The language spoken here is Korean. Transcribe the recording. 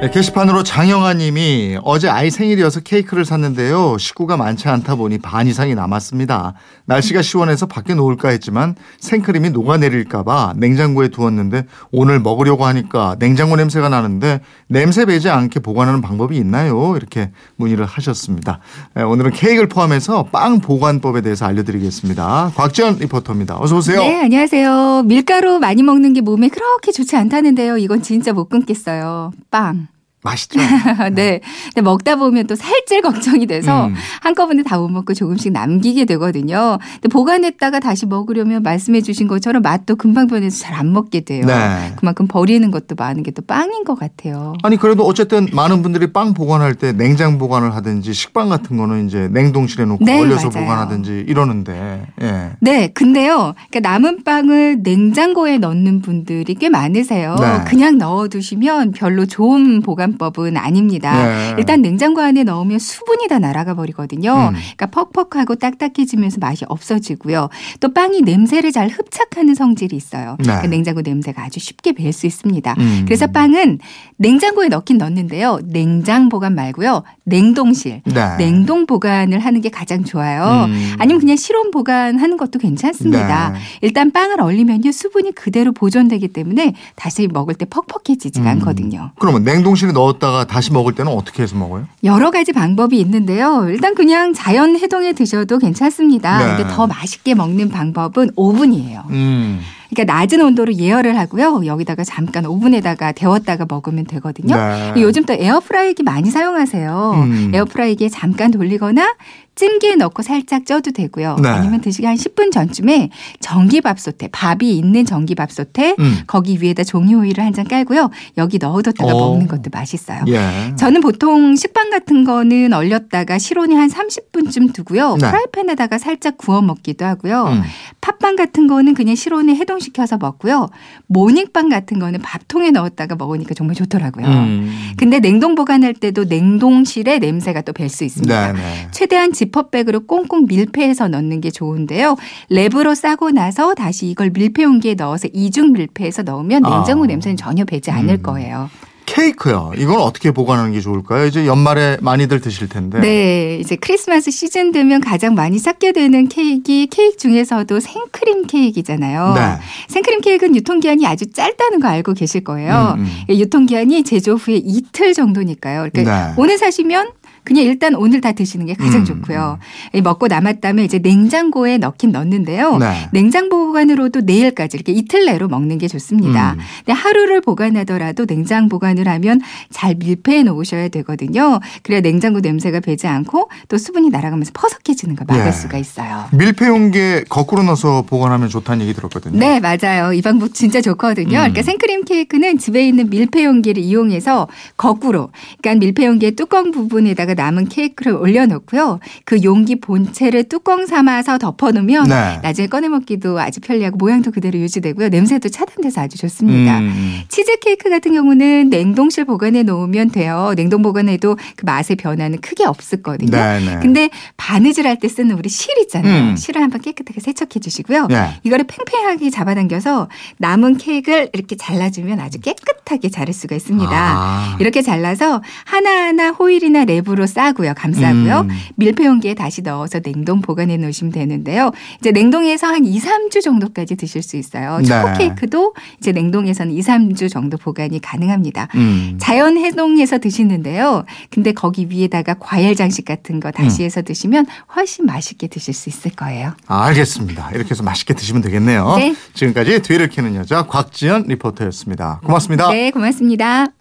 네, 게시판으로 장영아님이 어제 아이 생일이어서 케이크를 샀는데요. 식구가 많지 않다 보니 반 이상이 남았습니다. 날씨가 시원해서 밖에 놓을까 했지만 생크림이 녹아내릴까봐 냉장고에 두었는데 오늘 먹으려고 하니까 냉장고 냄새가 나는데 냄새 배지 않게 보관하는 방법이 있나요? 이렇게 문의를 하셨습니다. 네, 오늘은 케이크를 포함해서 빵 보관법에 대해서 알려드리겠습니다. 곽지연 리포터입니다. 어서 오세요. 네, 안녕하세요. 밀가루 많이 먹는 게 몸에 그렇게 좋지 않다는데요. 이건 진짜 못 끊겠어요. 빵. 맛있죠? 네. 근데 먹다 보면 또 살찔 걱정이 돼서 음. 한꺼번에 다 못 먹고 조금씩 남기게 되거든요. 근데 보관했다가 다시 먹으려면 말씀해 주신 것처럼 맛도 금방 변해서 잘 안 먹게 돼요. 네. 그만큼 버리는 것도 많은 게 또 빵인 것 같아요. 아니 그래도 어쨌든 많은 분들이 빵 보관할 때 냉장 보관을 하든지 식빵 같은 거는 이제 냉동실에 놓고 네, 얼려서 맞아요. 보관하든지 이러는데 예. 네, 근데요. 그러니까 남은 빵을 냉장고에 넣는 분들이 꽤 많으세요. 네. 그냥 넣어 두시면 별로 좋은 보관 법은 아닙니다. 네. 일단 냉장고 안에 넣으면 수분이 다 날아가 버리거든요. 음. 그러니까 퍽퍽하고 딱딱해지면서 맛이 없어지고요. 또 빵이 냄새를 잘 흡착하는 성질이 있어요. 네. 그러니까 냉장고 냄새가 아주 쉽게 벨수 있습니다. 음. 그래서 빵은 냉장고에 넣긴 넣는데요. 냉장 보관 말고요. 냉동실. 네. 냉동 보관을 하는 게 가장 좋아요. 음. 아니면 그냥 실온 보관하는 것도 괜찮습니다. 네. 일단 빵을 얼리면요 수분이 그대로 보존되기 때문에 다시 먹을 때 퍽퍽해지지가 음. 않거든요. 그러면 냉동실에 넣었다가 다시 먹을 때는 어떻게 해서 먹어요? 여러 가지 방법이 있는데요. 일단 그냥 자연 해동에 드셔도 괜찮습니다. 네. 근데 더 맛있게 먹는 방법은 오븐이에요. 음. 그러니까 낮은 온도로 예열을 하고요. 여기다가 잠깐 오븐에다가 데웠다가 먹으면 되거든요. 네. 요즘 또 에어프라이기 많이 사용하세요. 음. 에어프라이기에 잠깐 돌리거나 찜기에 넣고 살짝 쪄도 되고요. 네. 아니면 드시기 한 10분 전쯤에 전기밥솥에 밥이 있는 전기밥솥에 음. 거기 위에다 종이 호일을 한 장 깔고요. 여기 넣어뒀다가 오. 먹는 것도 맛있어요. 예. 저는 보통 식빵 같은 거는 얼렸다가 실온에 한 30분쯤 두고요. 네. 프라이팬에다가 살짝 구워 먹기도 하고요. 음. 팥빵 같은 거는 그냥 실온에 해동시 켜서 먹고요. 모닝빵 같은 거는 밥통에 넣었다가 먹으니까 정말 좋더라고요. 음. 근데 냉동 보관할 때도 냉동실에 냄새가 또뵐수 있습니다. 네, 네. 최대한 지퍼백으로 꽁꽁 밀폐해서 넣는 게 좋은데요. 랩으로 싸고 나서 다시 이걸 밀폐 용기에 넣어서 이중 밀폐해서 넣으면 아. 냉장고 냄새는 전혀 배지 않을 음. 거예요. 케이크요. 이건 어떻게 보관하는 게 좋을까요? 이제 연말에 많이들 드실 텐데. 네. 이제 크리스마스 시즌 되면 가장 많이 찾게 되는 케이크, 케이크 중에서도 생크림 케이크잖아요. 네. 생크림 케이크는 유통기한이 아주 짧다는 거 알고 계실 거예요. 음, 음. 이 유통기한이 제조 후에 이틀 정도니까요. 그러니까 네. 오늘 사시면 그냥 일단 오늘 다 드시는 게 가장 음, 좋고요. 이 먹고 남았다면 이제 냉장고에 넣긴 넣는데요. 네. 냉장 보관으로도 내일까지 이렇게 이틀 내로 먹는 게 좋습니다. 음. 근데 하루를 보관하더라도 냉장 보관을 하면 잘 밀폐해 놓으셔야 되거든요. 그래야 냉장고 냄새가 배지 않고 또 수분이 날아가면서 퍼석해지는 걸 막을 예. 수가 있어요. 밀폐 용기에 거꾸로 넣어서 보관하면 좋다는 얘기 들었거든요. 네, 맞아요. 이 방법 진짜 좋거든요. 음. 그러니까 생크림 케이크는 집에 있는 밀폐 용기를 이용해서 거꾸로, 그러니까 밀폐 용기의 뚜껑 부분에다가 남은 케이크를 올려놓고요. 그 용기 본체를 뚜껑 삼아서 덮어놓으면 네. 나중에 꺼내 먹기도 아주 편리하고 모양도 그대로 유지되고요. 냄새도 차단돼서 아주 좋습니다. 음. 치즈 케이크 같은 경우는 냉동실 보관해 놓으면 돼요. 냉동 보관해도 그 맛의 변화는 크게 없었거든요. 네, 네. 근데 바느질 할 때 쓰는 우리 실 있잖아요. 음. 실을 한번 깨끗하게 세척해 주시고요. 네. 이거를 팽팽하게 잡아당겨서 남은 케이크를 이렇게 잘라주면 아주 깨끗하게 자를 수가 있습니다. 아. 이렇게 잘라서 하나하나 호일이나 랩으로 싸고요. 감싸고요. 음. 밀폐 용기에 다시 넣어서 냉동 보관해 놓으시면 되는데요. 이제 냉동에서 한 2, 3주 정도까지 드실 수 있어요. 초코 네. 케이크도 이제 냉동에서는 2, 3주 정도 보관이 가능합니다. 음. 자연 해동해서 드시는데요. 근데 거기 위에다가 과일 장식 같은 거 다시 음. 해서 드시면 훨씬 맛있게 드실 수 있을 거예요. 아, 알겠습니다. 이렇게 해서 맛있게 드시면 되겠네요. 네. 지금까지 뒤를 캐는 여자 곽지연 리포터였습니다. 고맙습니다. 네, 고맙습니다.